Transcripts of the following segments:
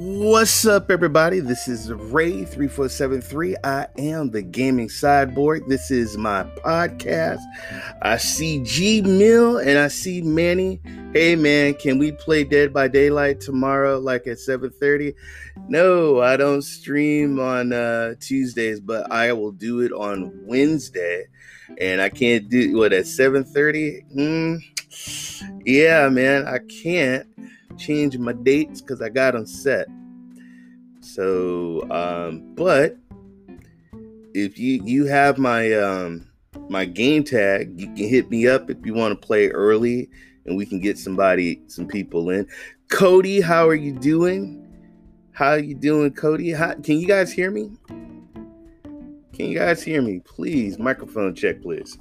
What's up, everybody? This is Ray3473. I am the gaming sideboard. This is my podcast. I see G Mill and I see Manny. Hey man, can we play Dead by Daylight tomorrow, like at 7:30? No, I don't stream on uh, Tuesdays, but I will do it on Wednesday. And I can't do what at 7:30? Hmm. Yeah, man, I can't change my dates because I got them set. So, um, but if you you have my um my game tag, you can hit me up if you want to play early, and we can get somebody some people in. Cody, how are you doing? How are you doing, Cody? How, can you guys hear me? Can you guys hear me? Please, microphone check, please.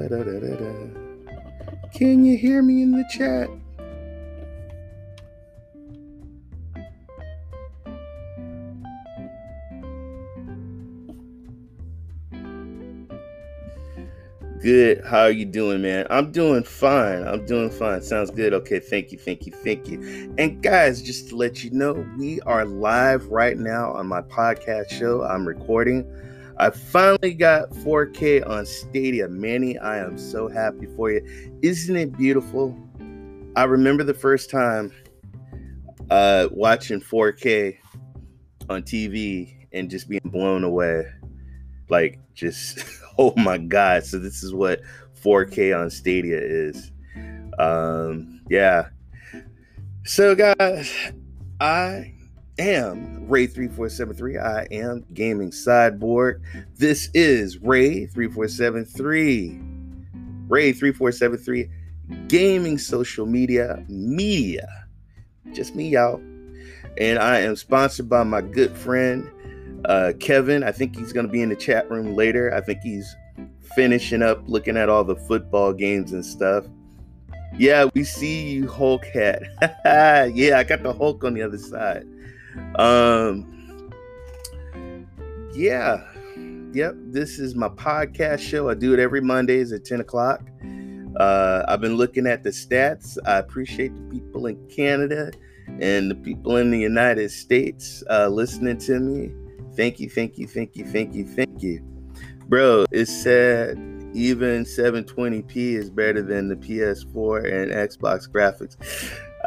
Da, da, da, da, da. Can you hear me in the chat? Good. How are you doing, man? I'm doing fine. I'm doing fine. Sounds good. Okay. Thank you. Thank you. Thank you. And guys, just to let you know, we are live right now on my podcast show. I'm recording. I finally got 4K on Stadia. Manny, I am so happy for you. Isn't it beautiful? I remember the first time uh, watching 4K on TV and just being blown away. Like, just, oh my God. So, this is what 4K on Stadia is. Um, yeah. So, guys, I am Ray3473. I am Gaming Sideboard. This is Ray3473. Ray3473 Gaming Social Media Media. Just me, y'all. And I am sponsored by my good friend uh, Kevin. I think he's going to be in the chat room later. I think he's finishing up looking at all the football games and stuff. Yeah, we see you, Hulk hat. yeah, I got the Hulk on the other side. Um, yeah, yep. This is my podcast show. I do it every Mondays at ten o'clock. Uh, I've been looking at the stats. I appreciate the people in Canada and the people in the United States uh, listening to me. Thank you, thank you, thank you, thank you, thank you, bro. It's sad. Even 720p is better than the PS4 and Xbox graphics.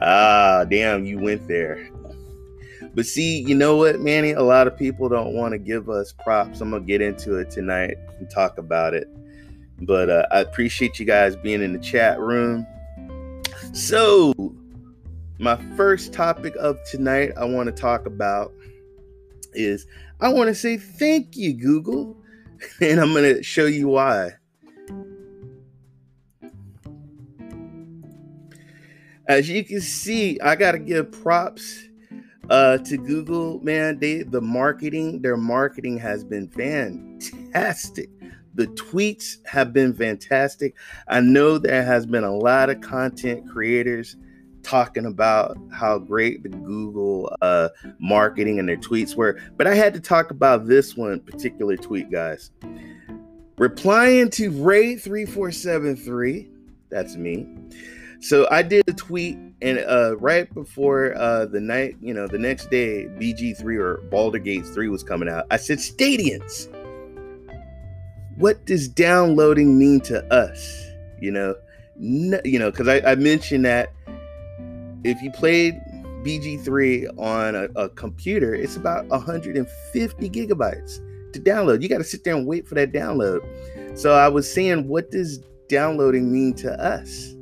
Ah, damn, you went there. But see, you know what, Manny? A lot of people don't want to give us props. I'm gonna get into it tonight and talk about it. But uh, I appreciate you guys being in the chat room. So, my first topic of tonight I want to talk about is I want to say thank you, Google, and I'm gonna show you why. As you can see, I gotta give props uh to google man they the marketing their marketing has been fantastic. The tweets have been fantastic. I know there has been a lot of content creators talking about how great the google uh marketing and their tweets were but i had to talk about this one particular tweet guys. Replying to ray 3473 that's me. So I did a tweet, and uh, right before uh, the night, you know, the next day, BG3 or Baldur's Gate 3 was coming out. I said, Stadians, what does downloading mean to us? You know, no, you know, because I, I, mentioned that if you played BG3 on a, a computer, it's about 150 gigabytes to download. You got to sit there and wait for that download. So I was saying, what does downloading mean to us?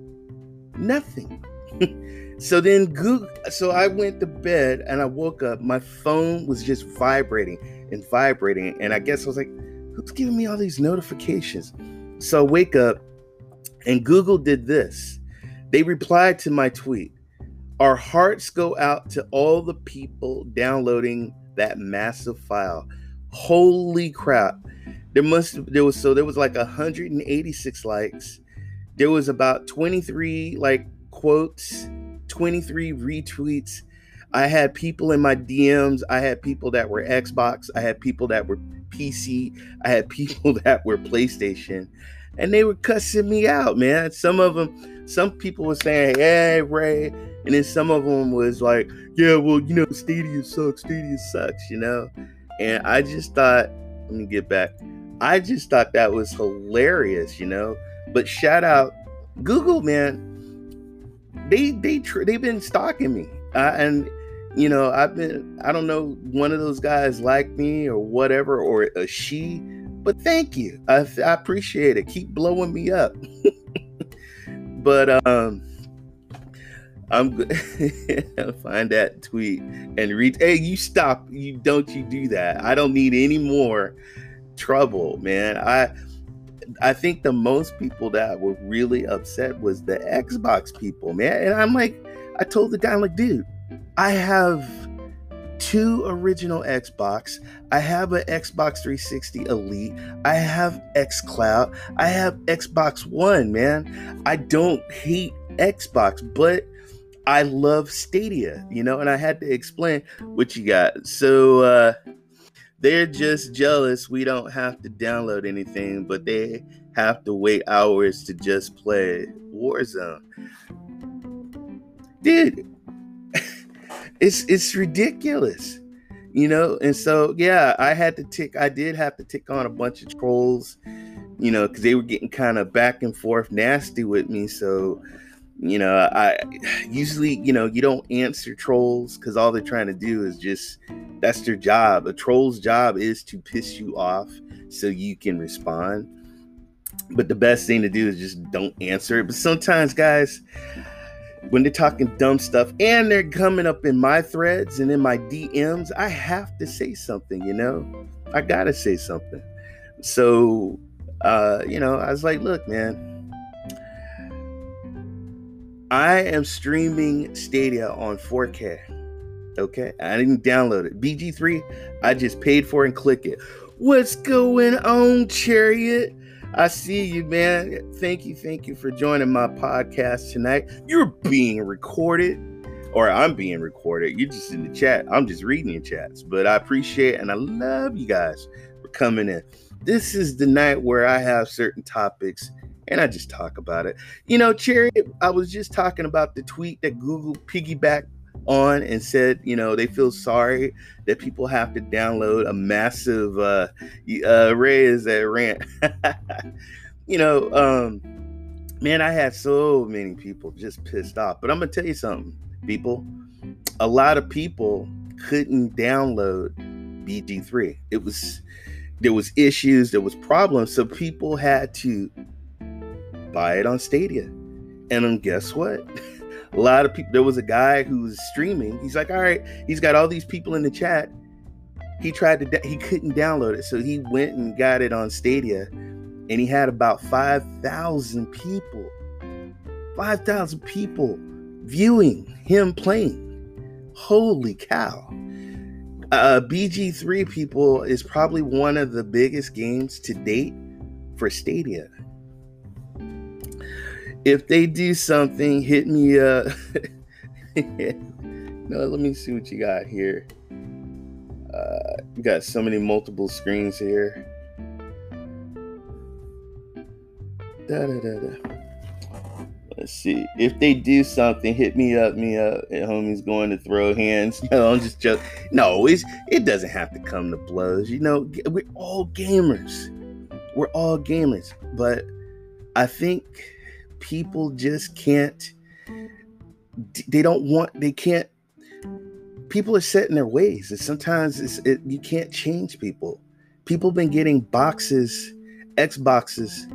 Nothing. so then Google so I went to bed and I woke up. My phone was just vibrating and vibrating. And I guess I was like, who's giving me all these notifications? So I wake up and Google did this. They replied to my tweet. Our hearts go out to all the people downloading that massive file. Holy crap. There must there was so there was like 186 likes there was about 23 like quotes 23 retweets I had people in my DMs. I had people that were Xbox. I had people that were PC. I had people that were PlayStation. And they were cussing me out, man. Some of them, some people were saying, hey, Ray. And then some of them was like, yeah, well, you know, Stadia sucks. Stadia sucks, you know? And I just thought, let me get back. I just thought that was hilarious, you know? But shout out Google, man. They they tr- they've been stalking me, uh, and you know I've been I don't know one of those guys like me or whatever or a she, but thank you. I, I appreciate it. Keep blowing me up. but um, I'm gonna find that tweet and read. Hey, you stop! You don't you do that? I don't need any more trouble, man. I I think the most people that were really upset was the Xbox people, man. And I'm like, I told the guy, I'm like, dude, I have two original Xbox. I have an Xbox 360 Elite. I have XCloud. I have Xbox One, man. I don't hate Xbox, but I love Stadia, you know, and I had to explain what you got. So uh they're just jealous we don't have to download anything, but they have to wait hours to just play Warzone. Dude, it's it's ridiculous. You know, and so yeah, I had to tick I did have to tick on a bunch of trolls, you know, because they were getting kind of back and forth nasty with me. So you know i usually you know you don't answer trolls because all they're trying to do is just that's their job. A troll's job is to piss you off so you can respond. But the best thing to do is just don't answer it. But sometimes guys when they're talking dumb stuff and they're coming up in my threads and in my dms i have to say something you know? I gotta say something. So uh you know i was like look man I am streaming Stadia on 4K. Okay, I didn't download it. BG3, I just paid for and click it. What's going on, Chariot? I see you, man. Thank you, thank you for joining my podcast tonight. You're being recorded, or I'm being recorded. You're just in the chat. I'm just reading your chats, but I appreciate and I love you guys for coming in. This is the night where I have certain topics and I just talk about it. You know, Cherry, I was just talking about the tweet that Google piggybacked on and said, you know, they feel sorry that people have to download a massive uh, uh is that rant. you know, um, man, I had so many people just pissed off. But I'm gonna tell you something, people. A lot of people couldn't download BG3. It was there was issues, there was problems, so people had to buy it on Stadia. And then guess what? a lot of people, there was a guy who was streaming. He's like, all right, he's got all these people in the chat. He tried to, he couldn't download it. So he went and got it on Stadia and he had about 5,000 people, 5,000 people viewing him playing. Holy cow. Uh, BG3 people is probably one of the biggest games to date for Stadia if they do something, hit me up. no, let me see what you got here. Uh, you got so many multiple screens here. Da, da, da. Let's see. If they do something, hit me up, me up. And homie's going to throw hands. No, I'm just joking. No, it's it doesn't have to come to blows. You know, we're all gamers. We're all gamers. But I think people just can't they don't want they can't people are set in their ways and sometimes it's it, you can't change people. People been getting boxes xboxes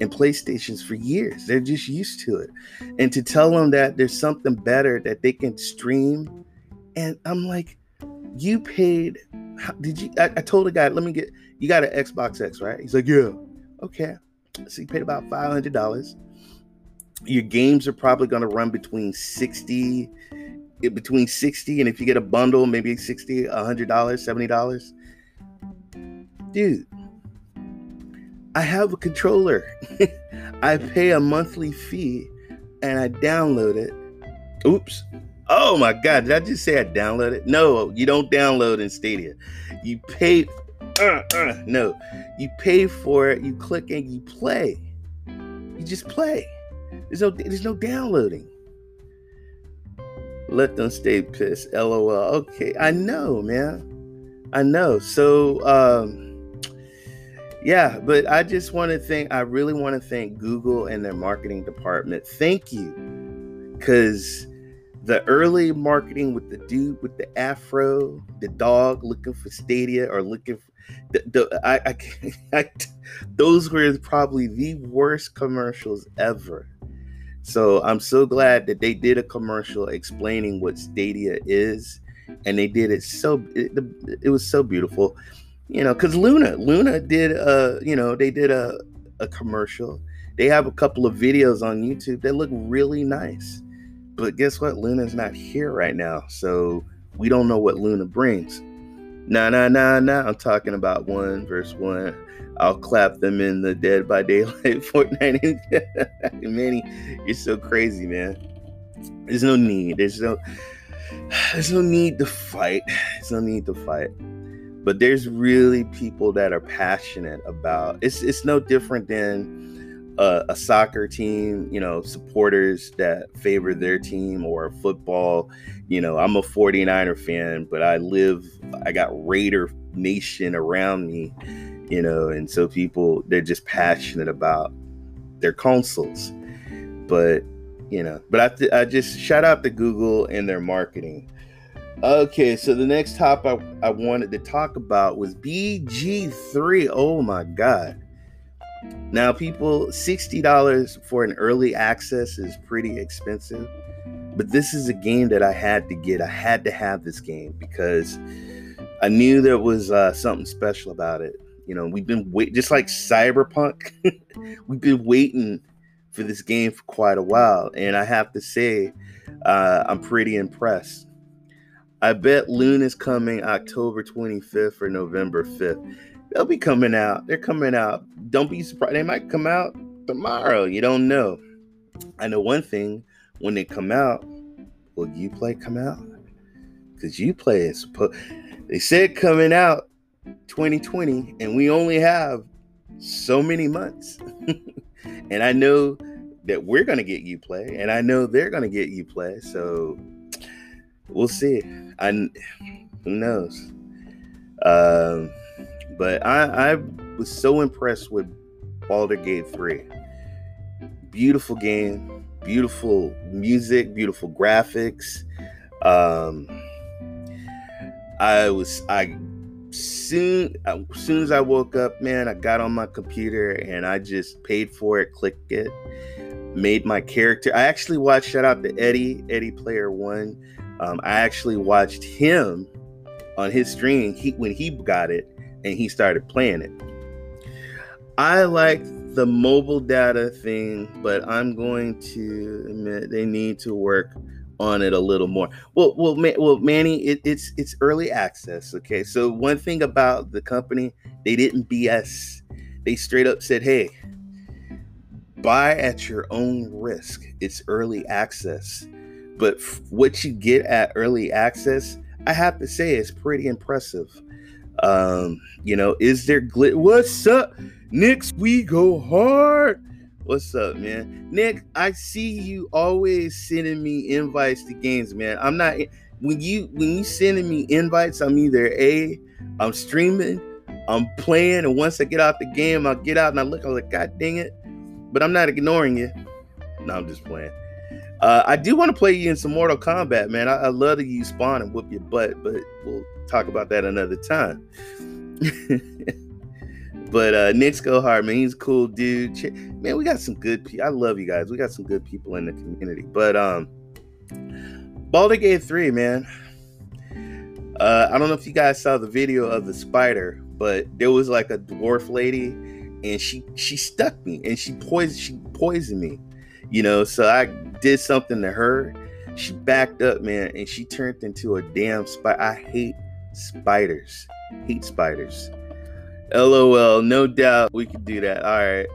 and playstations for years. They're just used to it. And to tell them that there's something better that they can stream and i'm like you paid did you I, I told a guy let me get you got an xbox x right? He's like yeah. Okay. So you paid about $500 your games are probably going to run between 60 between 60 and if you get a bundle maybe 60 $100 $70 dude i have a controller i pay a monthly fee and i download it oops Oh my God, did I just say I download it? No, you don't download in Stadia. You pay. Uh, uh, no, you pay for it. You click and you play. You just play. There's no, there's no downloading. Let them stay pissed. LOL. Okay, I know, man. I know. So, um, yeah, but I just want to thank. I really want to thank Google and their marketing department. Thank you, because the early marketing with the dude with the afro, the dog looking for Stadia or looking for the, the I, I, I those were probably the worst commercials ever. So I'm so glad that they did a commercial explaining what Stadia is, and they did it so it, it was so beautiful, you know. Because Luna, Luna did a you know they did a a commercial. They have a couple of videos on YouTube that look really nice, but guess what? Luna's not here right now, so we don't know what Luna brings. Nah, nah, nah, nah. I'm talking about one verse one. I'll clap them in the Dead by Daylight Fortnite. Manny, you're so crazy, man. There's no need. There's no. There's no need to fight. There's no need to fight. But there's really people that are passionate about. It's it's no different than a, a soccer team. You know, supporters that favor their team or football you know, I'm a 49er fan, but I live, I got Raider Nation around me, you know, and so people, they're just passionate about their consoles. But, you know, but I, th- I just shout out to Google and their marketing. Okay, so the next topic I, I wanted to talk about was BG3. Oh my God. Now, people, $60 for an early access is pretty expensive. But this is a game that I had to get. I had to have this game because I knew there was uh, something special about it. You know, we've been wait just like Cyberpunk. we've been waiting for this game for quite a while, and I have to say, uh, I'm pretty impressed. I bet Loon is coming October 25th or November 5th. They'll be coming out. They're coming out. Don't be surprised. They might come out tomorrow. You don't know. I know one thing when they come out, will Uplay come out? Because is supposed. They said coming out 2020, and we only have so many months. and I know that we're gonna get Uplay and I know they're gonna get Uplay. So we'll see. I who knows. Um, but I, I was so impressed with Baldur's Gate 3. Beautiful game beautiful music, beautiful graphics. Um, I was I soon as soon as I woke up, man, I got on my computer and I just paid for it, clicked it, made my character. I actually watched shout out to Eddie, Eddie Player One. Um, I actually watched him on his stream he, when he got it and he started playing it. I like the mobile data thing, but I'm going to admit they need to work on it a little more. Well, well, well, Manny, it, it's it's early access. Okay, so one thing about the company, they didn't BS. They straight up said, "Hey, buy at your own risk. It's early access." But f- what you get at early access, I have to say, is pretty impressive. Um, you know, is there glit? What's up? Knicks, we go hard. What's up, man? Nick, I see you always sending me invites to games, man. I'm not when you when you sending me invites, I'm either A, I'm streaming, I'm playing, and once I get out the game, I'll get out and I look, I'm like, God dang it. But I'm not ignoring you. No, I'm just playing. Uh, I do want to play you in some Mortal Kombat, man. I, I love to use spawn and whoop your butt, but we'll talk about that another time. But uh Nick's go hard, man. He's a cool dude. Man, we got some good people. I love you guys. We got some good people in the community. But um Baldur's Gate 3, man. Uh, I don't know if you guys saw the video of the spider, but there was like a dwarf lady and she she stuck me and she poisoned she poisoned me. You know, so I did something to her. She backed up, man, and she turned into a damn spider. I hate spiders. Hate spiders. LOL, no doubt we could do that. All right.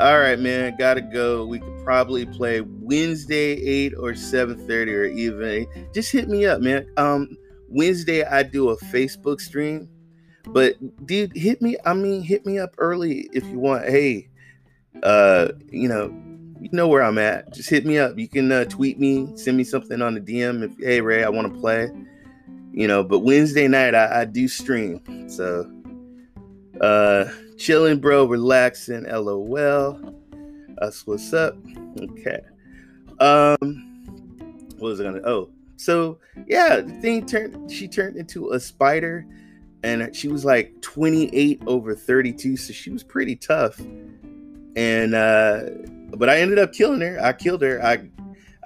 All right, man, gotta go. We could probably play Wednesday eight or seven thirty or even. Just hit me up, man. Um, Wednesday I do a Facebook stream, but dude, hit me. I mean, hit me up early if you want. Hey, uh, you know, you know where I'm at. Just hit me up. You can uh, tweet me, send me something on the DM. If hey Ray, I want to play. You know, but Wednesday night I, I do stream. So, uh, chilling, bro, relaxing. LOL. Us, what's up. Okay. Um, what was I gonna? Oh, so yeah, the thing turned. She turned into a spider, and she was like 28 over 32, so she was pretty tough. And uh, but I ended up killing her. I killed her. I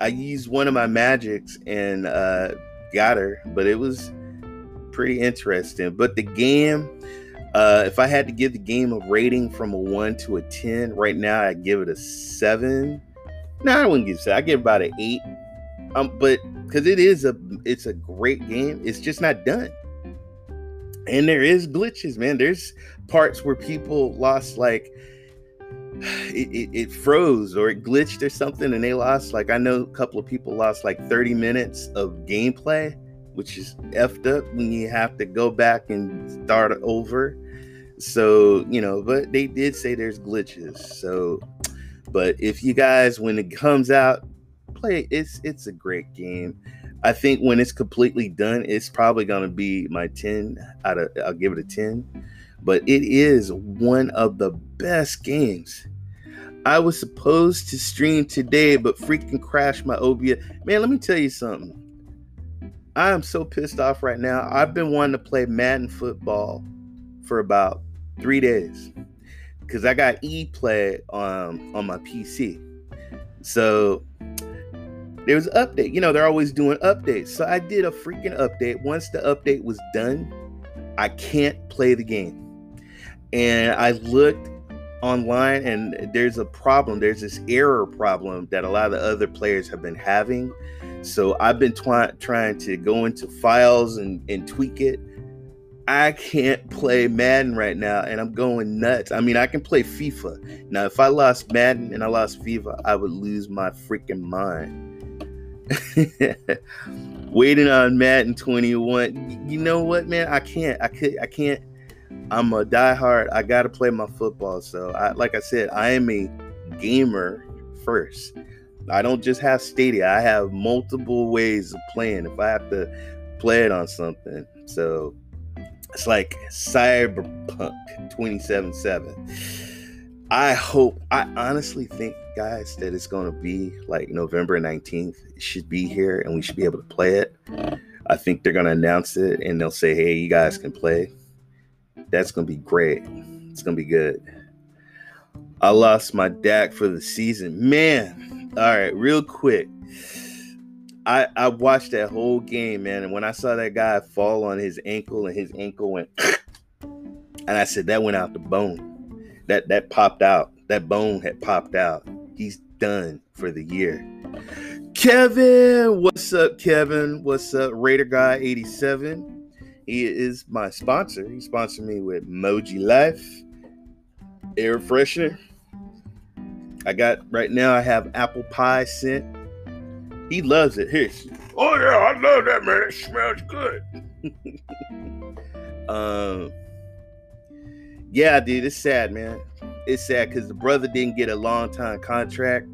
I used one of my magics and uh, got her, but it was pretty interesting. But the game uh, if I had to give the game a rating from a one to a ten, right now I'd give it a seven. No, I wouldn't give it. I give about an eight. Um, but because it is a, it's a great game. It's just not done. And there is glitches, man. There's parts where people lost like it, it, it, froze or it glitched or something and they lost like i know a couple of people lost like 30 minutes of gameplay which is effed up when you have to go back and start over so, you know, but they did say there's glitches. So, but if you guys, when it comes out, play it's it's a great game. I think when it's completely done, it's probably gonna be my 10 out of I'll give it a 10. But it is one of the best games. I was supposed to stream today, but freaking crashed my OBS. Man, let me tell you something. I am so pissed off right now. I've been wanting to play Madden football for about three days because I got e play on um, on my PC. So there was an update. You know, they're always doing updates. So I did a freaking update. Once the update was done, I can't play the game. And I looked online and there's a problem. There's this error problem that a lot of the other players have been having. So I've been twi- trying to go into files and, and tweak it I can't play Madden right now and I'm going nuts. I mean, I can play FIFA. Now, if I lost Madden and I lost FIFA, I would lose my freaking mind. Waiting on Madden 21. You know what, man? I can't. I could I can't. I'm a diehard. I got to play my football. So, I like I said, I am a gamer first. I don't just have Stadia. I have multiple ways of playing if I have to play it on something. So, it's like Cyberpunk 2077. I hope, I honestly think, guys, that it's going to be like November 19th. It should be here and we should be able to play it. I think they're going to announce it and they'll say, hey, you guys can play. That's going to be great. It's going to be good. I lost my Dak for the season. Man, all right, real quick. I, I watched that whole game, man. And when I saw that guy fall on his ankle and his ankle went, and I said, that went out the bone. That that popped out. That bone had popped out. He's done for the year. Kevin, what's up, Kevin? What's up, Raider Guy 87? He is my sponsor. He sponsored me with Moji Life, air freshener. I got right now. I have apple pie scent he loves it. Here. Oh yeah, I love that man. It smells good. um yeah, dude, it's sad, man. It's sad because the brother didn't get a long time contract.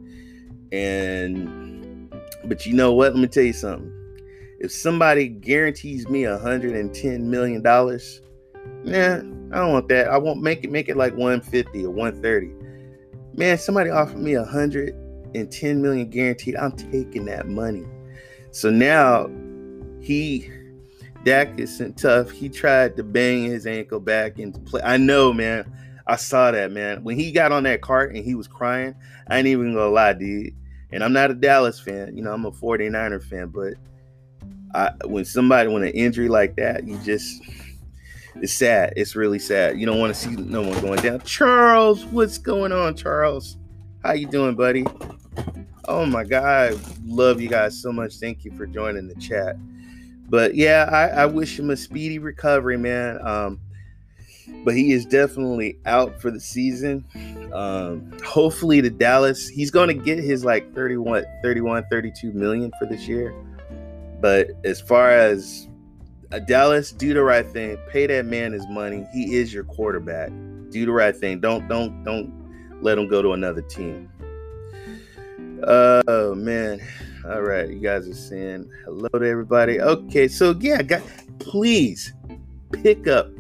And but you know what? Let me tell you something. If somebody guarantees me a hundred and ten million dollars, nah, I don't want that. I won't make it make it like 150 or 130. Man, somebody offered me a hundred and 10 million guaranteed, I'm taking that money. So now he Dak isn't tough. He tried to bang his ankle back and play. I know, man. I saw that, man. When he got on that cart and he was crying, I ain't even gonna lie, dude. And I'm not a Dallas fan, you know, I'm a 49er fan, but I, when somebody when an injury like that, you just it's sad. It's really sad. You don't want to see no one going down. Charles, what's going on, Charles? How you doing, buddy? Oh my God, I love you guys so much. Thank you for joining the chat. But yeah, I, I wish him a speedy recovery, man. Um, but he is definitely out for the season. Um, hopefully the Dallas, he's going to get his like 31, 31, 32 million for this year. But as far as Dallas, do the right thing. Pay that man his money. He is your quarterback. Do the right thing. Don't don't don't let him go to another team. Oh man. All right, you guys are saying hello to everybody. Okay, so yeah, guys, please pick up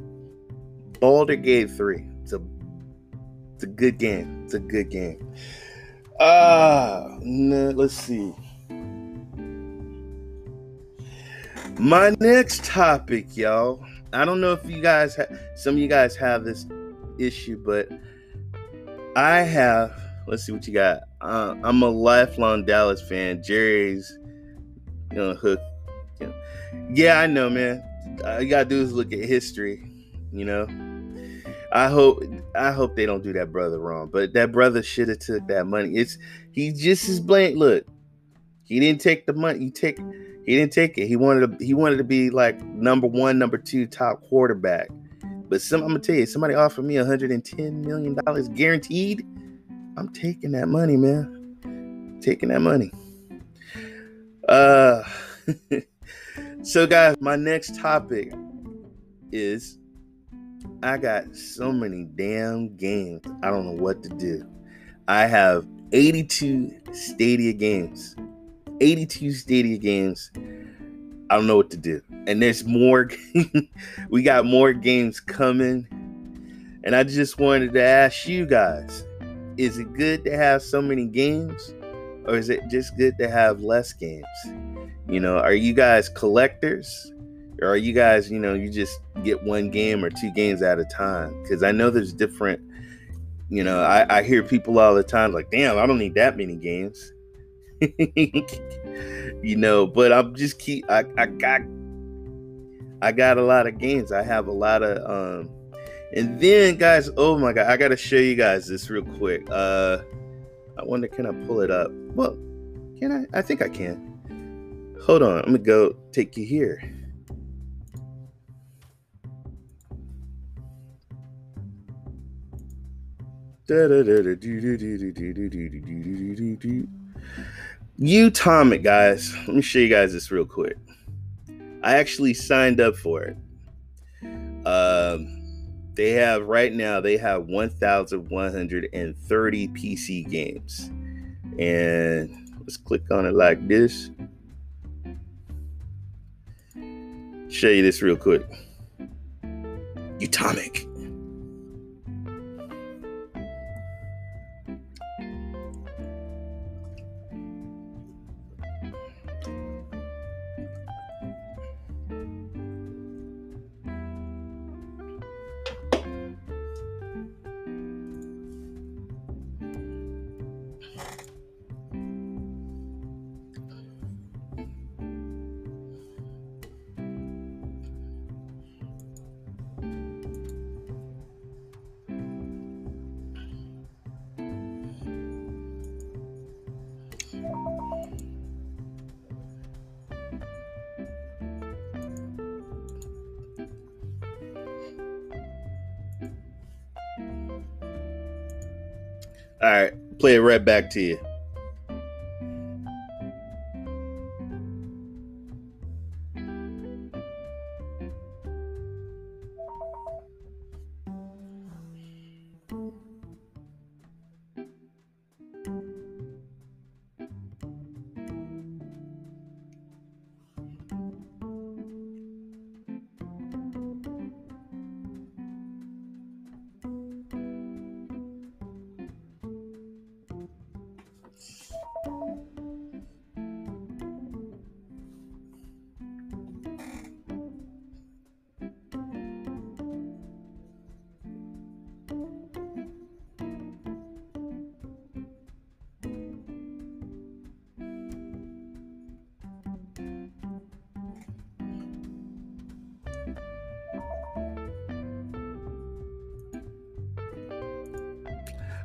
Baldur's Gate 3. It's a it's a good game. It's a good game. Ah, uh, let's see. My next topic, y'all. I don't know if you guys, ha- some of you guys have this issue, but I have. Let's see what you got. Uh, I'm a lifelong Dallas fan. Jerry's, know, hook. You. Yeah, I know, man. All you gotta do is look at history. You know, I hope I hope they don't do that brother wrong. But that brother should have took that money. It's he just is blank. Look, he didn't take the money. He take he didn't take it. He wanted to he wanted to be like number one, number two top quarterback. But some I'm gonna tell you, somebody offered me 110 million dollars guaranteed. I'm taking that money, man. Taking that money. Uh so guys, my next topic is I got so many damn games. I don't know what to do. I have 82 Stadia games. 82 Stadia games. I don't know what to do. And there's more. we got more games coming. And I just wanted to ask you guys is it good to have so many games? Or is it just good to have less games? You know, are you guys collectors? Or are you guys, you know, you just get one game or two games at a time? Because I know there's different, you know, I, I hear people all the time like, damn, I don't need that many games. you know, but I'm just keep I, I got I got a lot of games. I have a lot of um and then, guys, oh my god, I gotta show you guys this real quick. Uh, I wonder, can I pull it up? Well, can I? I think I can. Hold on, I'm gonna go take you here. Utomik, guys. Let me show you guys this real quick. I actually signed up for it. Um, they have right now they have 1,130 PC games, and let's click on it like this. Show you this real quick. Utomik. All right, play it right back to you.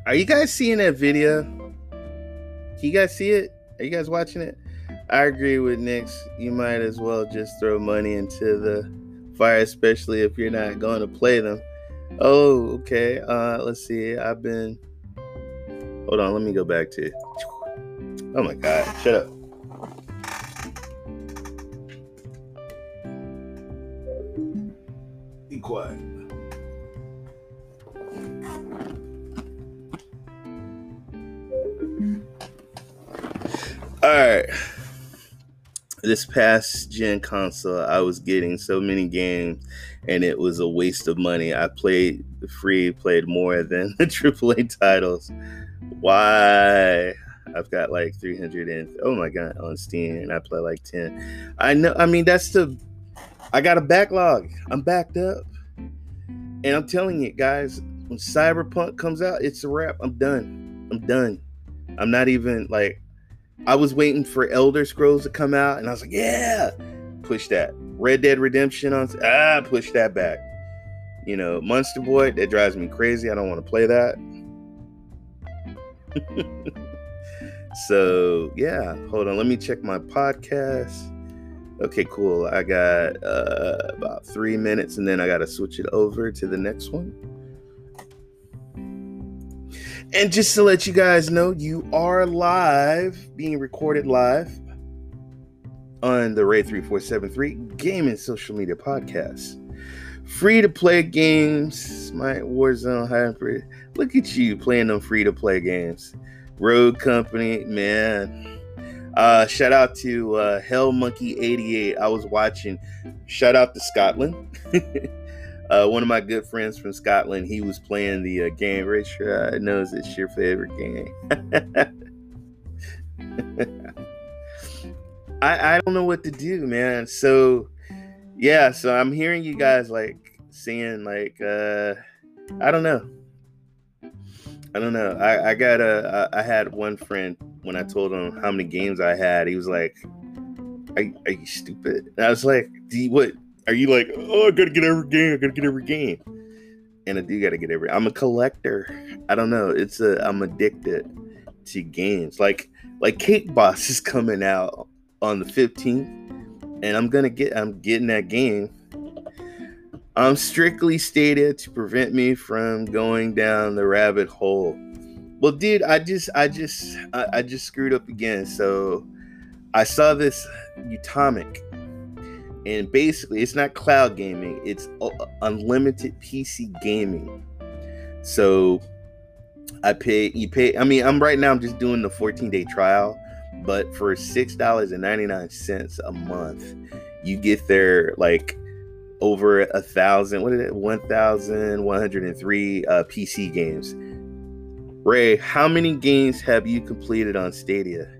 Are you guys seeing that video? Can you guys see it? Are you guys watching it? I agree with Nix. You might as well just throw money into the fire, especially if you're not going to play them. Oh, okay. Uh, let's see. I've been. Hold on. Let me go back to. Oh my God! Shut up. All right. This past gen console, I was getting so many games, and it was a waste of money. I played free, played more than the AAA titles. Why? I've got like 300 and oh my god on Steam, and I play like 10. I know. I mean, that's the. I got a backlog. I'm backed up, and I'm telling you guys, when Cyberpunk comes out, it's a wrap. I'm done. I'm done. I'm not even like I was waiting for Elder Scrolls to come out, and I was like, yeah, push that. Red Dead Redemption on ah, push that back. You know, Monster Boy, that drives me crazy. I don't want to play that. so yeah, hold on. Let me check my podcast. Okay, cool. I got uh, about three minutes, and then I got to switch it over to the next one. And just to let you guys know, you are live, being recorded live on the Ray 3473 Gaming Social Media Podcast. Free to play games, my Warzone Hybrid. Look at you playing them free to play games. Rogue Company, man. Uh, shout out to uh, Hell Monkey 88. I was watching. Shout out to Scotland. Uh, one of my good friends from Scotland, he was playing the uh, game. Uh, knows it's your favorite game. I I don't know what to do, man. So yeah, so I'm hearing you guys like saying like uh I don't know. I don't know. I I got a I had one friend when I told him how many games I had, he was like, "Are, are you stupid?" And I was like, "Do what? Are you like, oh, I gotta get every game, I gotta get every game? And I do gotta get every. I'm a collector. I don't know. It's a. I'm addicted to games. Like like Cake Boss is coming out on the 15th, and I'm gonna get. I'm getting that game. I'm strictly stated to prevent me from going down the rabbit hole. Well, dude, I just, I just, I, I just screwed up again. So I saw this Utomik and basically it's not cloud gaming it's unlimited pc gaming. So i pay you pay i mean i'm right now i'm just doing the 14 day trial but for $6.99 a month you get there like over a thousand what is it? 1103 uh, pc games. Ray how many games have you completed on stadia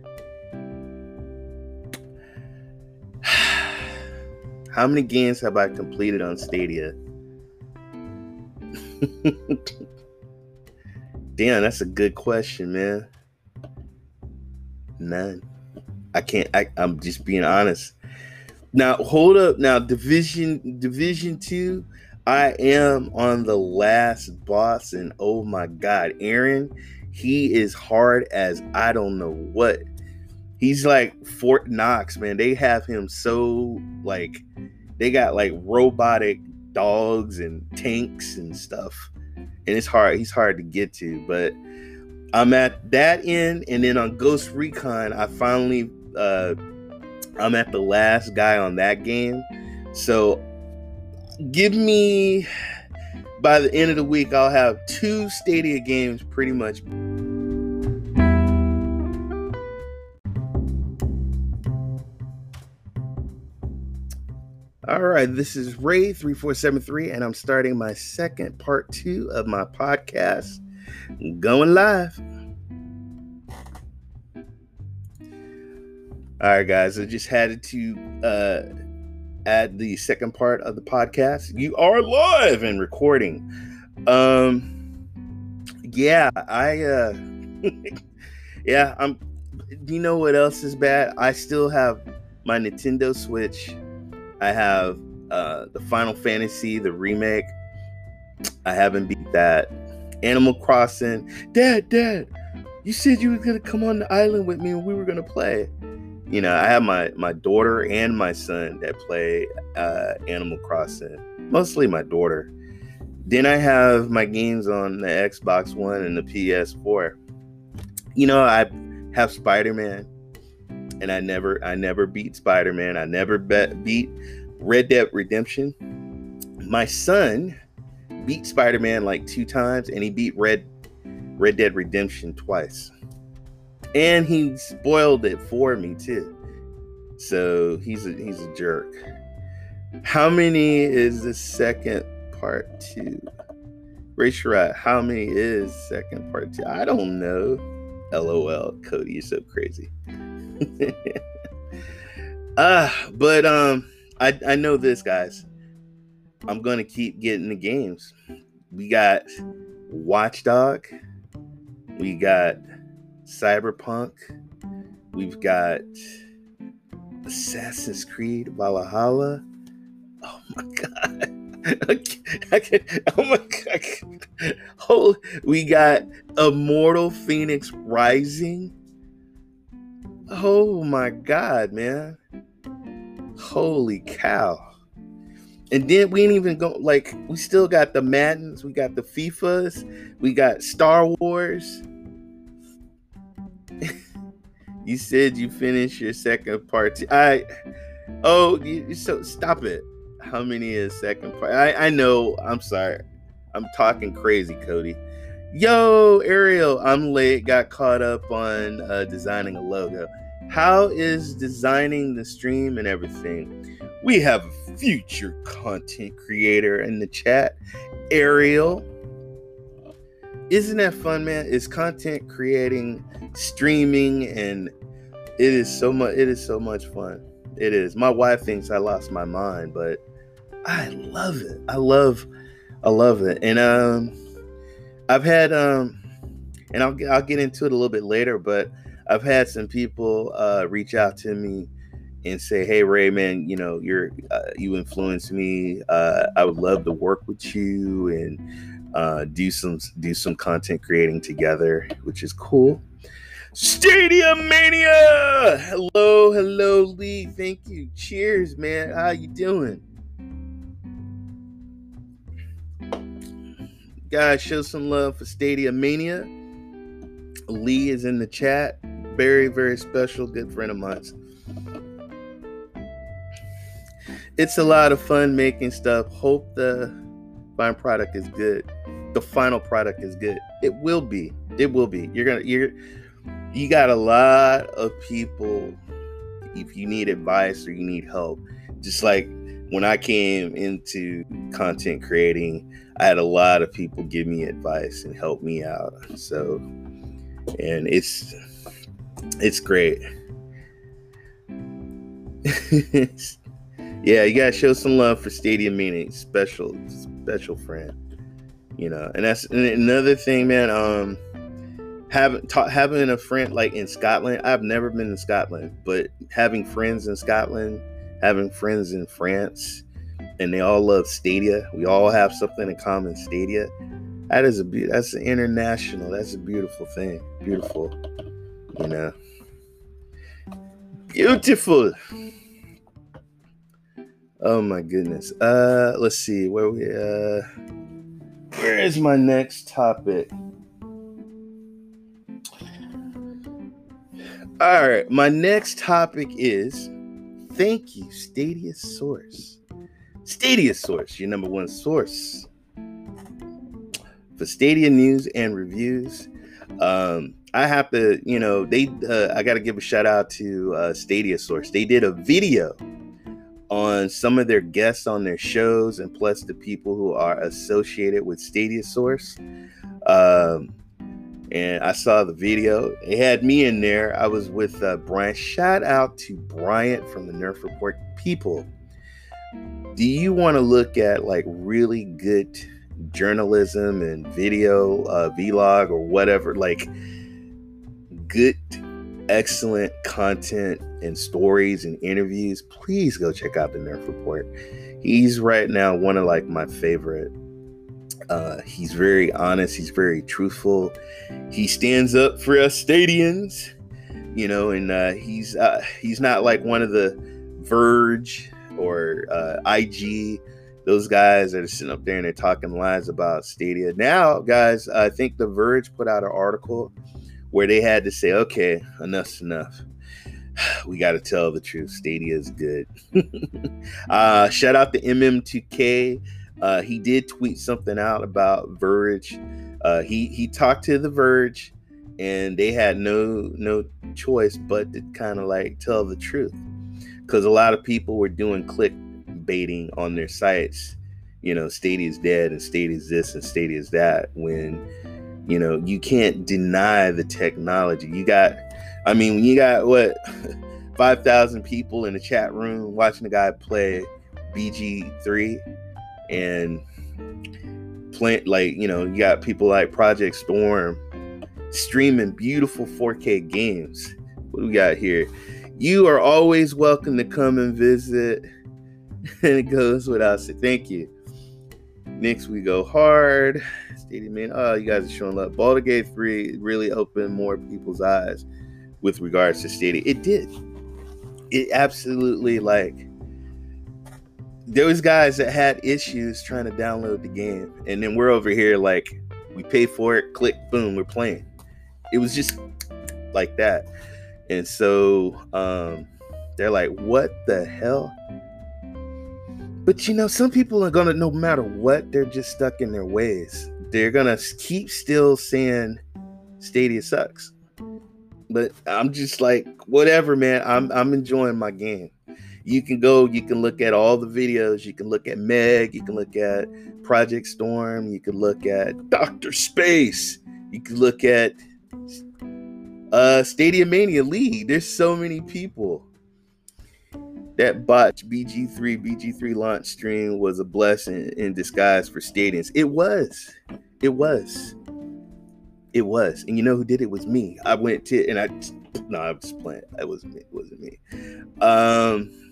How many games have I completed on Stadia? Damn, that's a good question, man. None. I can't. I, I'm just being honest. Now, hold up. Now, division division two. I am on the last boss, and oh my god, Aaron, he is hard as I don't know what he's like Fort Knox, man. They have him so like they got like robotic dogs and tanks and stuff. And it's hard, he's hard to get to, but I'm at that end, and then on Ghost Recon, I finally uh I'm at the last guy on that game. So give me by the end of the week, I'll have two Stadia games pretty much All right, this is Ray3473, and I'm starting my second part two of my podcast, Going Live. All right, guys, I just had to uh, add the second part of the podcast. You are live and recording. Um, yeah, I, uh, yeah, I'm, do you know what else is bad? I still have my Nintendo Switch I have uh, the Final Fantasy, the remake. I haven't beat that. Animal Crossing. Dad, Dad, you said you were gonna come on the island with me and we were gonna play. You know, I have my my daughter and my son that play uh, Animal Crossing. Mostly my daughter. Then I have my games on the Xbox One and the PS4. You know, I have Spider Man, and I never, I never beat Spider Man. I never beat Red Dead Redemption. My son beat Spider Man like two times, and he beat Red Red Dead Redemption twice, and he spoiled it for me too. So he's a he's a jerk. How many is the second part two? Ray how many is second part two? I don't know. LOL, Cody, you're so crazy. Uh, but um, I I know this, guys. I'm gonna keep getting the games. We got Watchdog, we got Cyberpunk, we've got Assassin's Creed Valhalla. Oh my god. Oh my god. Oh, we got Immortal Fenyx Rising. Oh my god, man. Holy cow. And then we ain't even go like we still got the Maddens, we got the FIFAs, we got Star Wars. you said you finished your second part. I oh you, so stop it. How many is second part? I I know. I'm sorry. I'm talking crazy, Cody. Yo, Ariel, I'm late. Got caught up on uh, designing a logo. How is designing the stream and everything? We have a future content creator in the chat, Ariel. Isn't that fun, man? Is content creating, streaming, and it is so much. It is so much fun. It is. My wife thinks I lost my mind, but I love it. I love, I love it. And um, I've had um, and I'll I'll get into it a little bit later, but I've had some people uh, reach out to me and say, "Hey, Ray, man, you know, you're uh, you influence me. Uh, I would love to work with you and uh, do some do some content creating together, which is cool." Stadia Mania! Hello, hello, Lee. Thank you. Cheers, man. How you doing? Guys, show some love for Stadia Mania. Lee is in the chat. Very, very special, good friend of mine. It's a lot of fun making stuff. Hope the final product is good. The final product is good. It will be. It will be. You're gonna you're you got a lot of people if you need advice or you need help. Just like when I came into content creating, I had a lot of people give me advice and help me out. So and it's it's great. yeah, you gotta show some love for Stadia Mania, special, special friend. You know, and that's another thing, man. Um, having ta- having a friend like in Scotland. I've never been in Scotland, but having friends in Scotland, having friends in France, and they all love Stadia. We all have something in common, Stadia. That is a that's an international. That's a beautiful thing. Beautiful, you know. Beautiful. Oh my goodness. Uh, let's see where we uh, where is my next topic? All right, my next topic is thank you, Stadia Source. Stadia Source, your number one source for Stadia news and reviews. Um, I have to, you know, they. Uh, I got to give a shout out to uh, Stadia Source. They did a video on some of their guests on their shows, and plus the people who are associated with Stadia Source. Um, and I saw the video. It had me in there. I was with uh, Brian. Shout out to Bryant from the Nerf Report. People, do you want to look at like really good journalism and video, uh, vlog, or whatever? Like good, excellent content and stories and interviews. Please go check out the Nerf Report. He's right now one of like my favorite uh, he's very honest. He's very truthful. He stands up for us stadians, you know, and uh, he's uh, he's not like one of the Verge or uh, IG those guys are sitting up there and they're talking lies about Stadia. Now, guys, I think The Verge put out an article where they had to say, okay, enough's enough. We got to tell the truth. Stadia is good. uh, shout out to MM2K. Uh, he did tweet something out about Verge. Uh, he he talked to The Verge, and they had no no choice but to kind of like tell the truth, because a lot of people were doing click baiting on their sites. You know, Stadia is dead, and Stadia is this, and Stadia is that. When you know you can't deny the technology. You got, I mean, when you got what five thousand people in the chat room watching the guy play BG three and plant like you know you got people like project storm streaming beautiful 4k games what do we got here you are always welcome to come and visit. And it goes without saying thank you. Next we go hard. Stadium man oh you guys are showing love. Baldur's Gate 3 really opened more people's eyes with regards to Stadia. It did. It absolutely like there was guys that had issues trying to download the game. And then we're over here like we pay for it. Click. Boom. We're playing. It was just like that and so um they're like what the hell? But you know some people are gonna no matter what they're just stuck in their ways. They're gonna keep still saying stadia sucks. But i'm just like whatever man i'm i'm enjoying my game. You can go, you can look at all the videos. You can look at Meg, you can look at Project Storm, you can look at Dr. Space, you can look at uh Stadia Mania League. There's so many people. That botch BG3 BG3 launch stream was a blessing in disguise for Stadians. It was. It was. It was. And you know who did it was me. I went to and I no, I was playing. It wasn't me. It wasn't me. Um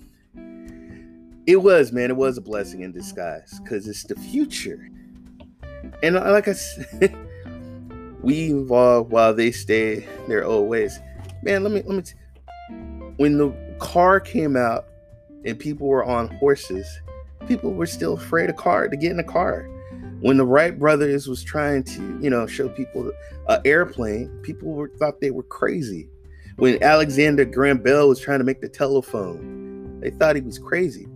it was, man. It was a blessing in disguise because it's the future. And like I said, we evolve while they stay their old ways. Man, let me let me. T- when the car came out and people were on horses, people were still afraid of car to get in a car. When the Wright brothers was trying to, you know, show people an airplane, people were, thought they were crazy. When Alexander Graham Bell was trying to make the telephone, they thought he was crazy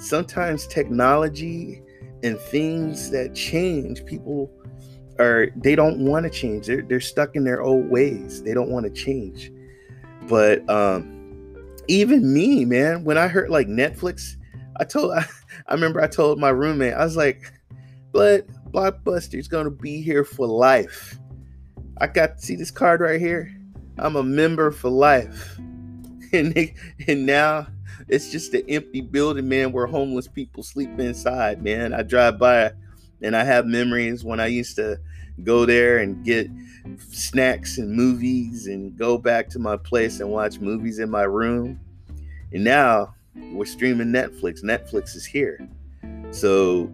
sometimes technology and things that change people are they don't want to change. They're, they're stuck in their old ways. They don't want to change. But um even me man when i heard like netflix i told i, I remember i told my roommate i was like but blockbuster's gonna be here for life. I got to see this card right here. I'm a member for life. And they, and now it's just an empty building, man, where homeless people sleep inside, man. I drive by and I have memories when I used to go there and get snacks and movies and go back to my place and watch movies in my room. And now we're streaming Netflix. Netflix is here. So,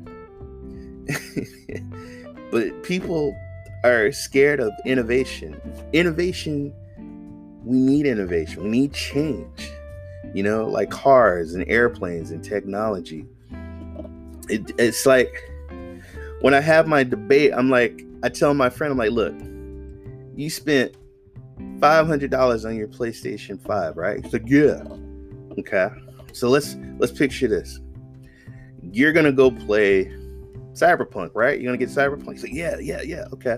but people are scared of innovation. Innovation, we need innovation, we need change you know, like cars and airplanes and technology. It, it's like when I have my debate, I'm like, I tell my friend, I'm like, look, you spent five hundred dollars on your PlayStation Five, right? He's like, yeah. Okay. So let's let's picture this. You're gonna go play Cyberpunk, right? You're gonna get Cyberpunk. He's like, yeah, yeah, yeah. Okay.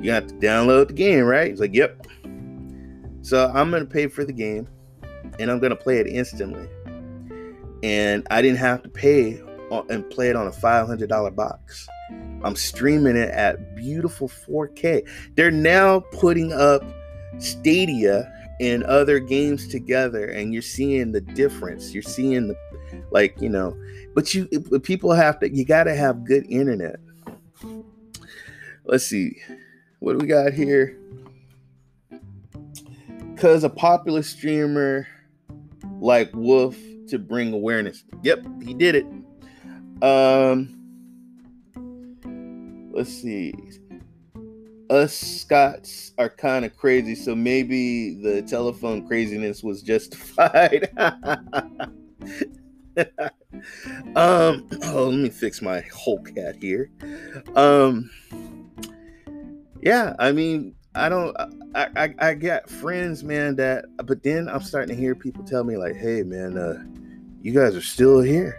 You have to download the game, right? He's like, yep. So I'm gonna pay for the game and I'm gonna play it instantly. And I didn't have to pay and play it on a $500 box. I'm streaming it at beautiful 4K. They're now putting up Stadia and other games together, and you're seeing the difference. You're seeing the, like, you know, but you people have to, you got to have good internet. Let's see, what do we got here? Because a popular streamer like Wolf to bring awareness. Yep, he did it. Um, let's see. Us Scots are kind of crazy, so maybe the telephone craziness was justified. um, oh, let me fix my whole cat here. Um, yeah, I mean, I don't, I, I, I got friends, man, that, but then I'm starting to hear people tell me, like, hey, man, uh, you guys are still here.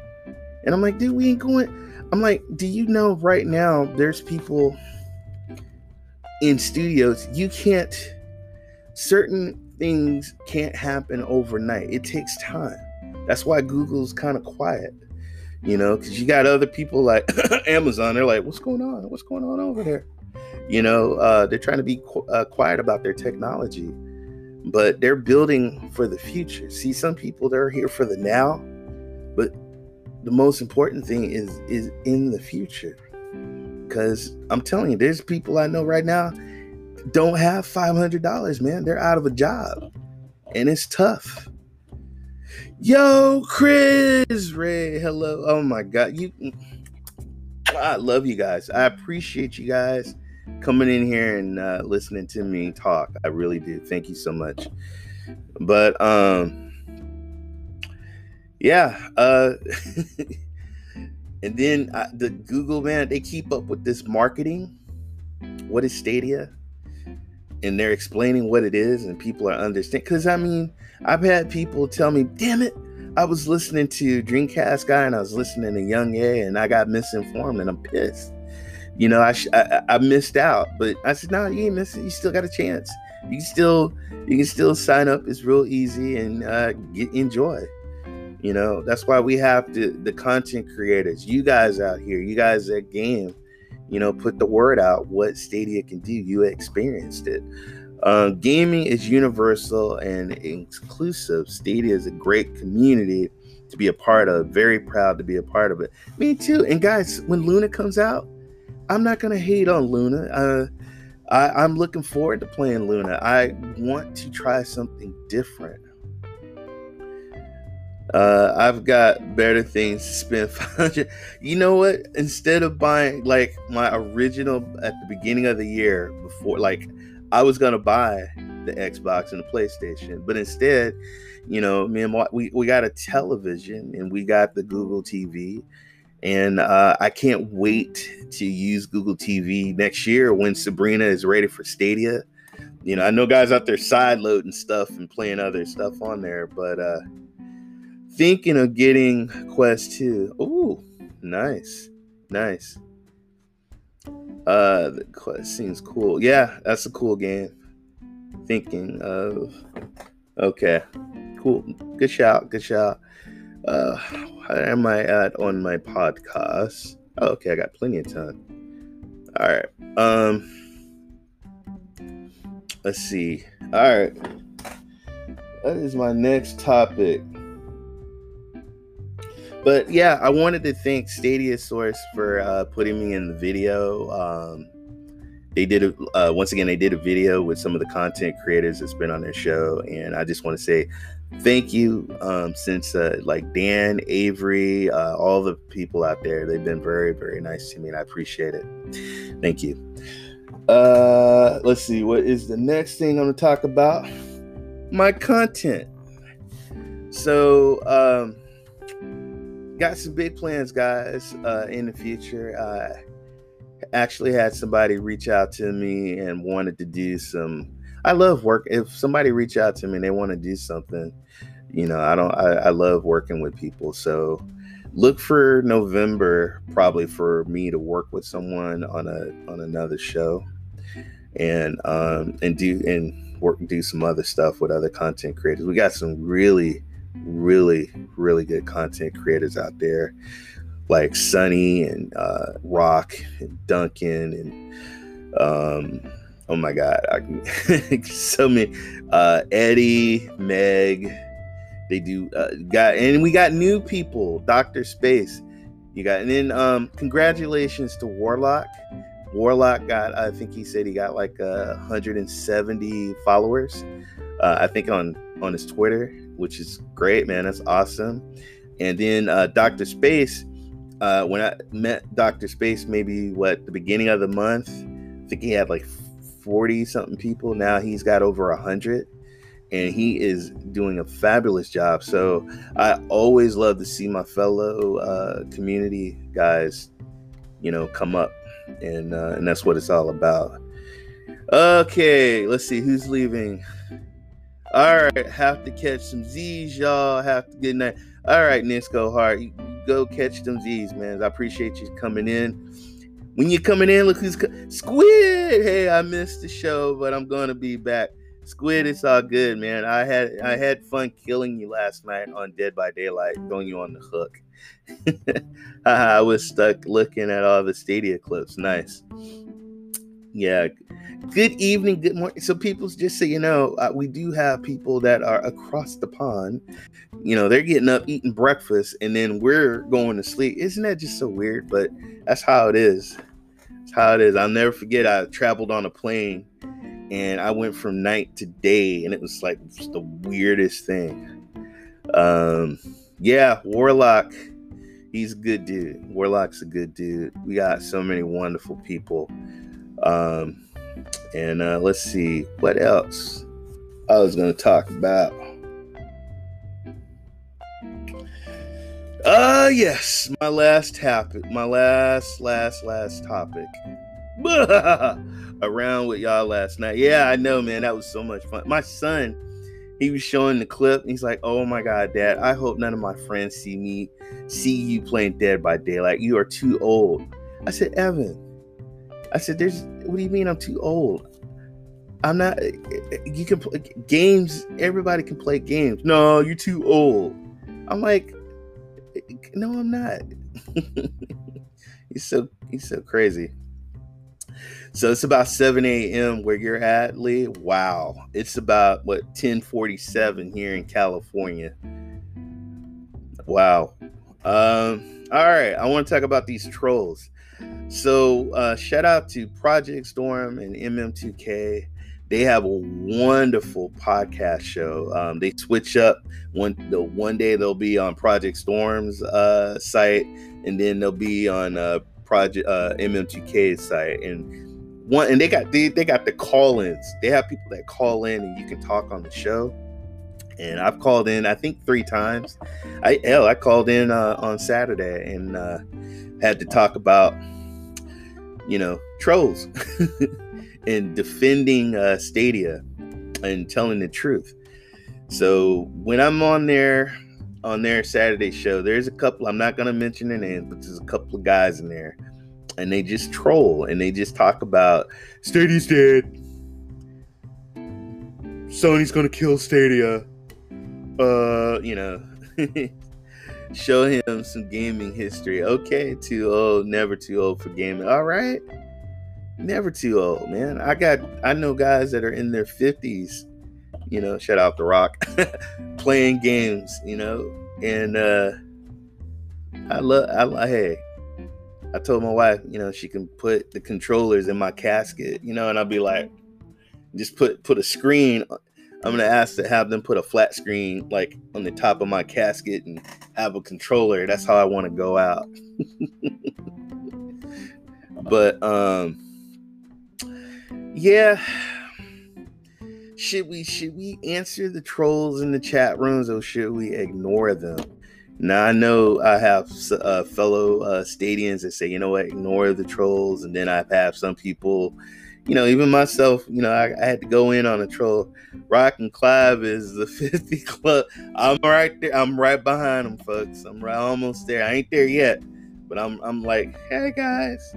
And I'm like, dude, we ain't going. I'm like, do you know right now there's people in studios, you can't, certain things can't happen overnight. It takes time. That's why Google's kind of quiet, you know, because you got other people like Amazon. They're like, what's going on? What's going on over there? You know, uh, they're trying to be qu- uh, quiet about their technology, but they're building for the future. See, some people they're here for the now, but the most important thing is is in the future. Because I'm telling you, there's people I know right now don't have $500, man. They're out of a job, and it's tough. Yo, Chris Ray, hello. Oh my God, you. I love you guys. I appreciate you guys coming in here and uh, listening to me talk. I really do. Thank you so much. But um, yeah. Uh, and then uh, the Google man, they keep up with this marketing. What is Stadia? And they're explaining what it is, and people are understanding. Because I mean, I've had people tell me, "Damn it." I was listening to Dreamcast guy and I was listening to YongYea and I got misinformed and I'm pissed you know, I, sh- I, I missed out, but I said, no, you ain't missing. You still got a chance. You can still you can still sign up. It's real easy and uh, get enjoy. You know, that's why we have to the content creators, you guys out here, you guys at game, you know, put the word out what Stadia can do. You experienced it. Uh, gaming is universal and inclusive. Stadia is a great community to be a part of. Very proud to be a part of it. Me too. And guys, when Luna comes out, I'm not gonna hate on Luna. Uh, I, I'm looking forward to playing Luna. I want to try something different. Uh, I've got better things to spend 500. You know what? Instead of buying like my original at the beginning of the year, before like I was gonna buy the Xbox and the PlayStation, but instead, you know, me and my, we we got a television and we got the Google TV and uh, I can't wait to use Google TV next year when Sabrina is ready for Stadia. You know, I know guys out there side loading stuff and playing other stuff on there, but uh, thinking of getting Quest 2. Ooh, nice, nice. Uh, the Quest seems cool. Yeah, that's a cool game. Thinking of. Okay, cool. Good shout. Good shout. Uh, how am I at on my podcast? Oh, okay, I got plenty of time. All right. Um, let's see. All right. That is my next topic. But yeah, I wanted to thank Stadia Source for uh, putting me in the video. Um, they did a, uh, once again they did a video with some of the content creators that's been on their show, and I just want to say thank you um, since uh, like Dan, Avery, uh, all the people out there. They've been very, very nice to me, and I appreciate it. Thank you. Uh, let's see, what is the next thing I'm to talk about? My content. So, um, got some big plans, guys, uh, in the future. I actually had somebody reach out to me and wanted to do some I love work. If somebody reach out to me and they want to do something, you know, I don't. I, I love working with people. So look for November probably for me to work with someone on a on another show, and um and do and work do some other stuff with other content creators. We got some really, really, really good content creators out there like Sunny and uh, Rock and Duncan and um, oh my god, I, so many. Uh, Eddie, Meg, they do uh, got, and we got new people. Doctor Space, you got, and then um, congratulations to Warlock. Warlock got, I think he said he got like uh, 170 followers. Uh, I think on on his Twitter, which is great, man. That's awesome. And then uh, Doctor Space, uh, when I met Doctor Space, maybe what the beginning of the month, I think he had like 40 something people. Now he's got over a 100. and he is doing a fabulous job. So I always love to see my fellow uh, community guys, you know, come up, and uh, and that's what it's all about. Okay, let's see who's leaving. All right, have to catch some Z's, y'all. Have to good night. All right, Nisco Hart, you go catch them Z's, man. I appreciate you coming in. When you're coming in, look who's co- Squid. Hey, I missed the show, but I'm gonna be back. Squid, it's all good, man. I had I had fun killing you last night on Dead by Daylight, throwing you on the hook. I was stuck looking at all the Stadia clips. Nice. Yeah, good evening, good morning. So, people, just so you know, uh, we do have people that are across the pond. You know, they're getting up, eating breakfast, and then we're going to sleep. Isn't that just so weird? But that's how it is. It's how it is. I'll never forget. I traveled on a plane, and I went from night to day, and it was like the weirdest thing. Um, yeah, Warlock. He's a good dude. Warlock's a good dude. We got so many wonderful people. Um, and uh, let's see what else I was going to talk about. Uh yes, my last topic, my last, last, last topic. Around with y'all last night. Yeah, I know, man. That was so much fun. My son, he was showing the clip. he's like, "Oh my god, Dad! I hope none of my friends see me, see you playing Dead by Daylight. You are too old." I said, "Evan, I said, "There's what do you mean I'm too old? I'm not. Eh, eh, you can play games. Everybody can play games. No, you're too old. I'm like, eh, no, I'm not. he's so he's so crazy. So it's about 7 a.m. where you're at, Lee. Wow. It's about what 1047 here in California. Wow. Um, all right. I want to talk about these trolls. So uh, shout out to Project Storm and MM2K. They have a wonderful podcast show. Um, they switch up one the one day they'll be on Project Storm's uh, site, and then they'll be on uh, Project uh, MM2K's site. And one and they got they, they got the call-ins. They have people that call in and you can talk on the show. And I've called in I think three times. I hell I called in uh, on Saturday and uh, had to talk about you know, trolls and defending uh, Stadia and telling the truth. So when I'm on there on their Saturday show, there's a couple. I'm not gonna mention their names, but there's a couple of guys in there, and they just troll and they just talk about Stadia's dead. Sony's gonna kill Stadia. Uh, you know. show him some gaming history. Okay, too old, never too old for gaming. All right. Never too old, man. I got I know guys that are in their 50s, you know, shout out the rock, playing games, you know, and uh I love I love. hey, I told my wife, you know, she can put the controllers in my casket, you know, and I'll be like, just put put a screen I'm gonna ask to have them put a flat screen like on the top of my casket and have a controller. That's how I want to go out. but um yeah should we should we answer the trolls in the chat rooms or should we ignore them now i know i have uh, fellow uh, stadians that say you know what ignore the trolls and then i have some people you know, even myself, you know, I, I, had to go in on a troll. Rock and Clive is the 50 club. I'm right there. I'm right behind them, folks. I'm right almost there. I ain't there yet, but I'm I'm like, hey guys.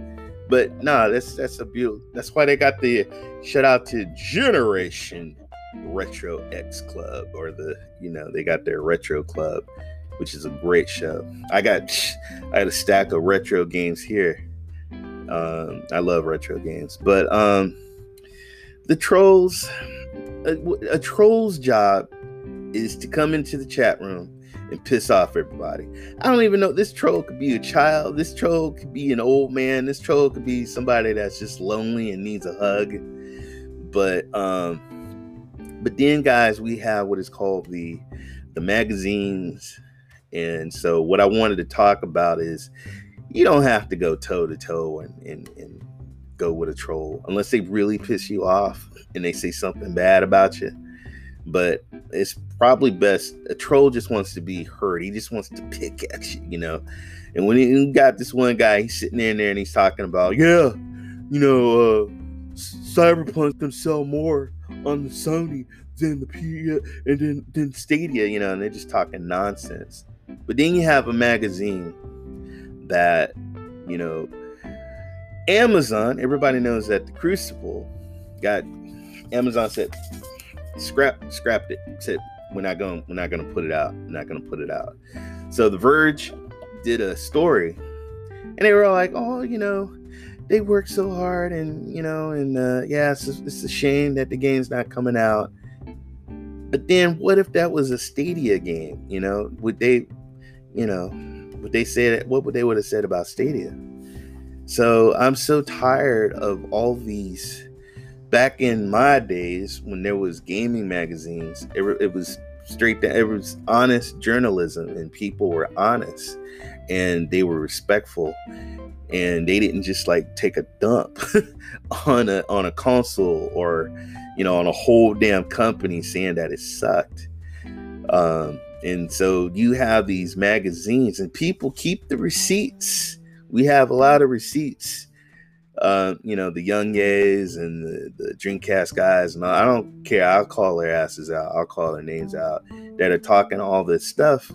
But nah, that's that's a beautiful. That's why they got the shout out to Generation Retro X Club, or the you know they got their retro club, which is a great show. I got I had a stack of retro games here um, I love retro games, but um, the trolls, a, a troll's job is to come into the chat room and piss off everybody. I don't even know. This troll could be a child. This troll could be an old man. This troll could be somebody that's just lonely and needs a hug. But um, but then guys, we have what is called the the magazines. And so what I wanted to talk about is you don't have to go toe to toe and, and, and go with a troll unless they really piss you off and they say something bad about you. but it's probably best. A troll just wants to be heard. He just wants to pick at you, you know. And when you got this one guy, he's sitting in there and he's talking about, yeah, you know, uh, Cyberpunk can sell more on the Sony than the P and then then Stadia, you know, and they're just talking nonsense. But then you have a magazine that, you know, Amazon, everybody knows that the Crucible got Amazon said scrap scrapped it. Said we're not going we're not going to put it out. We're not going to put it out. So The Verge did a story and they were all like, "Oh, you know, they worked so hard and, you know, and uh yeah, it's it's a shame that the game's not coming out." But then what if that was a Stadia game, you know? Would they, you know, would they said what would they would have said about Stadia? So I'm so tired of all these. Back in my days, when there was gaming magazines, it, it was straight to it was honest journalism, and people were honest, and they were respectful, and they didn't just like take a dump on a on a console or you know on a whole damn company saying that it sucked. Um, and so you have these magazines, and people keep the receipts we have a lot of receipts. Uh, you know, the YongYeas and the, the Dreamcast guys, and I don't care. I'll call their asses out. I'll call their names out that are talking all this stuff.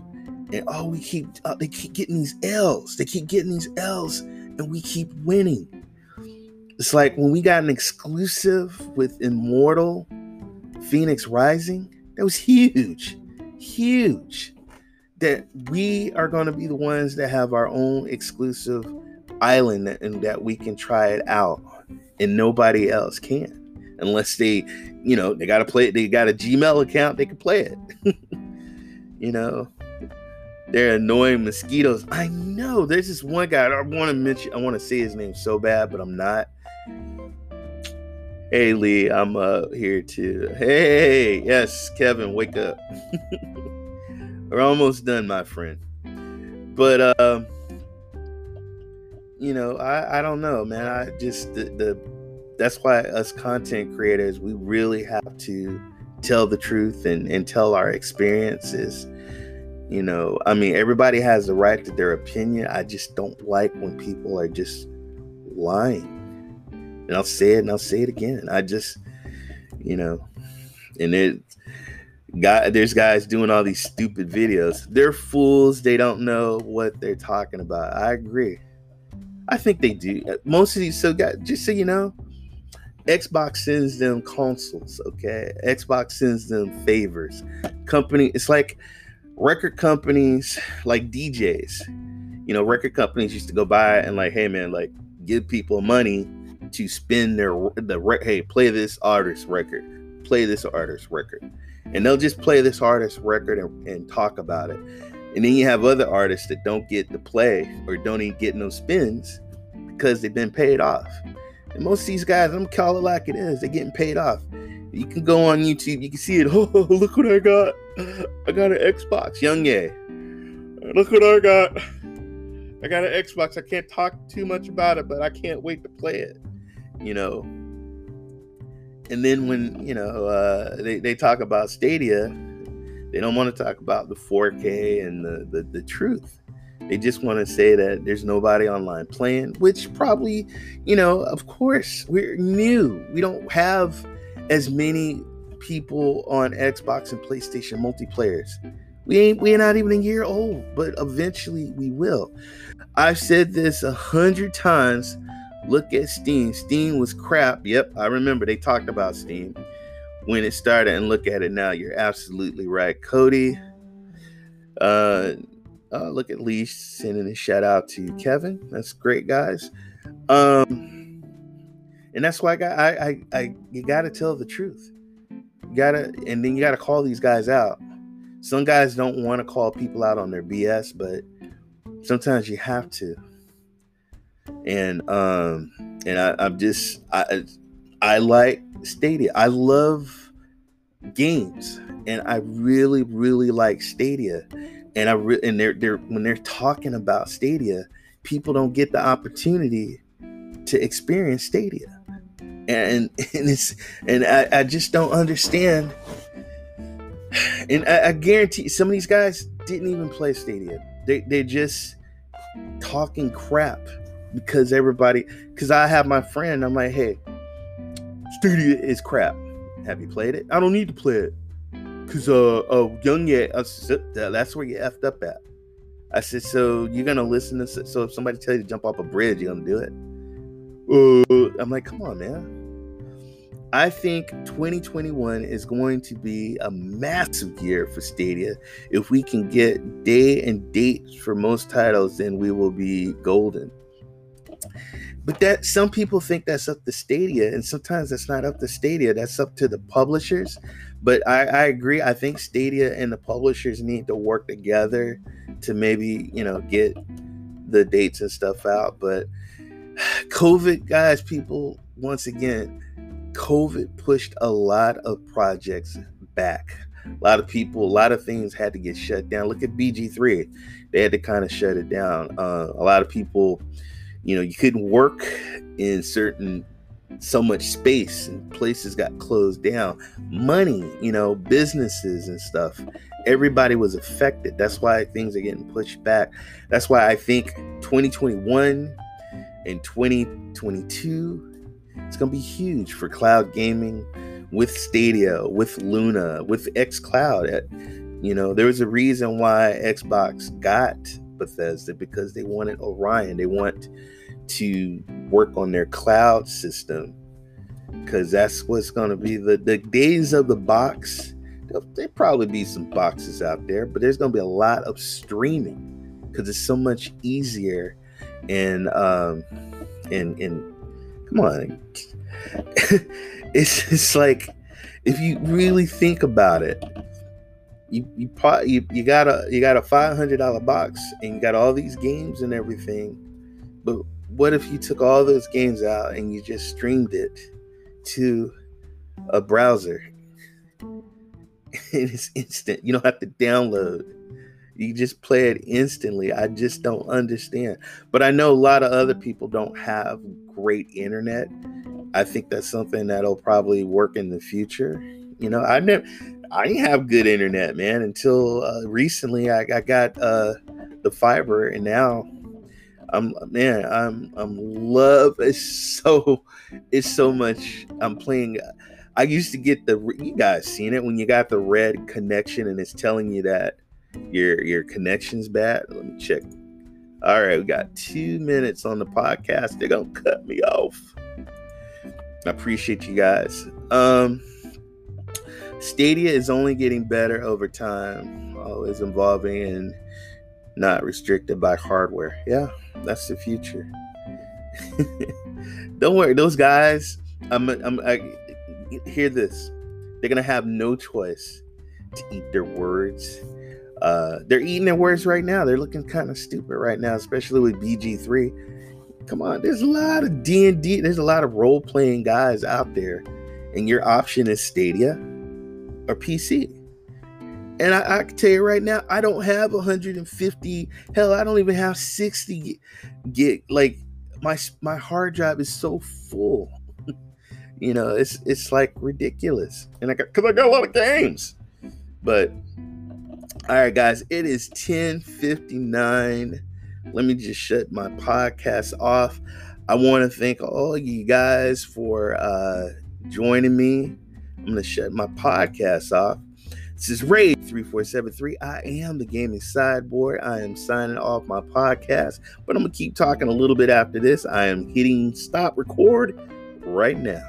And oh, we keep uh, they keep getting these L's. They keep getting these L's, and we keep winning. It's like when we got an exclusive with Immortal Fenyx Rising. That was huge, huge that we are going to be the ones that have our own exclusive island and that we can try it out and nobody else can. Unless they you know they got to play it they got a gmail account they can play it. You know? They're annoying mosquitoes. I know there's this one guy i want to mention i want to say his name so bad but i'm not. Hey lee i'm up here too. Hey yes kevin wake up We're almost done, my friend. But uh, you know, I I don't know, man. I just the, the that's why us content creators we really have to tell the truth and and tell our experiences. You know, I mean, everybody has the right to their opinion. I just don't like when people are just lying. And I'll say it and I'll say it again. I just, you know, and it Guy, there's guys doing all these stupid videos. They're fools. They don't know what they're talking about. I agree. I think they do. Uh, most of these, so guys, just so you know, Xbox sends them consoles. Okay, Xbox sends them favors. Company, it's like record companies, like DJs. You know, record companies used to go by and like, hey man, like give people money to spend their the hey play this artist record, play this artist record and they'll just play this artist record and, and, talk about it. And then you have other artists that don't get to play or don't even get no spins because they've been paid off. And most of these guys, I'm call it like it is, they're getting paid off. You can go on YouTube, you can see it. Oh, look what I got! I got an Xbox, YongYea. Look what I got! I got an Xbox. I can't talk too much about it, but I can't wait to play it. You know, and then when you know uh, they they talk about Stadia, they don't want to talk about the 4K and the the, the truth. They just want to say that there's nobody online playing, which probably, you know, of course, we're new. We don't have as many people on Xbox and PlayStation multiplayers. We ain't we're not even a year old, but eventually we will. I've said this a hundred times Look at Steam. Steam was crap. Yep, I remember they talked about Steam when it started, and look at it now. You're absolutely right, Cody. Uh, uh look at Lee sending a shout out to Kevin. That's great, guys. Um, and that's why I got I I, I you got to tell the truth. You gotta, and then you gotta call these guys out. Some guys don't want to call people out on their BS, but sometimes you have to and um and I, I'm just I I like Stadia. I love games, and I really really like Stadia. And I re- and they're they're when they're talking about Stadia, people don't get the opportunity to experience Stadia, and and it's and I, I just don't understand And I, I guarantee some of these guys didn't even play Stadia. They they're just talking crap because everybody because I have my friend, I'm like, hey, Stadia is crap. Have you played it? I don't need to play it. Cause uh, uh YongYea, uh, that's where you effed up at. I said, so you're gonna listen to so if somebody tell you to jump off a bridge, you're gonna do it. Uh, I'm like, come on, man. I think 2021 is going to be a massive year for Stadia. If we can get day and dates for most titles, then we will be golden. But that some people think that's up to Stadia, and sometimes that's not up to Stadia. That's up to the publishers. But I, I agree. I think Stadia and the publishers need to work together to maybe you know get the dates and stuff out. But COVID, guys, people, once again, COVID pushed a lot of projects back. A lot of people, a lot of things had to get shut down. Look at BG3; they had to kind of shut it down. Uh, a lot of people, you know, you couldn't work in certain so much space and places got closed down. Money, you know, businesses and stuff. Everybody was affected. That's why things are getting pushed back. That's why I think 2021 and 2022 it's going to be huge for cloud gaming with Stadia, with Luna, with xCloud. You know, there was a reason why Xbox got Bethesda because they wanted Orion. They want to work on their cloud system because that's what's going to be the, the days of the box. There'll, probably be some boxes out there, but there's going to be a lot of streaming because it's so much easier and um and and Come on. it's just like if you really think about it, you you you, you got a you got a five hundred dollar box and you got all these games and everything, but what if you took all those games out and you just streamed it to a browser? and it's instant. You don't have to download. You just play it instantly. I just don't understand. But I know a lot of other people don't have great internet. I think that's something that'll probably work in the future. You know, I never, I didn't have good internet, man, until uh, recently. I, I got uh, the fiber, and now I'm man, I'm I'm love. It's so, it's so much. I'm playing. I used to get the you guys seen it when you got the red connection and it's telling you that your your connection's bad. Let me check all right, we got two minutes on the podcast. They're gonna cut me off. I appreciate you guys. Um, Stadia is only getting better over time, always evolving and not restricted by hardware. Yeah, that's the future. Don't worry, those guys. I'm. I'm. I hear this. They're gonna have no choice to eat their words uh, they're eating their words right now. They're looking kind of stupid right now, especially with BG3. Come on, there's a lot of D and D. There's a lot of role playing guys out there, and your option is Stadia or PC. And I, I, can tell you right now, I don't have 150. Hell, I don't even have 60 gig. Like my my hard drive is so full. you know, it's it's like ridiculous. And I got because I got a lot of games, but all right, guys, it is 1059. Let me just shut my podcast off. I want to thank all you guys for uh, joining me. I'm going to shut my podcast off. This is Ray 3473. I am the gaming sideboard. I am signing off my podcast, but I'm going to keep talking a little bit after this. I am hitting stop record right now.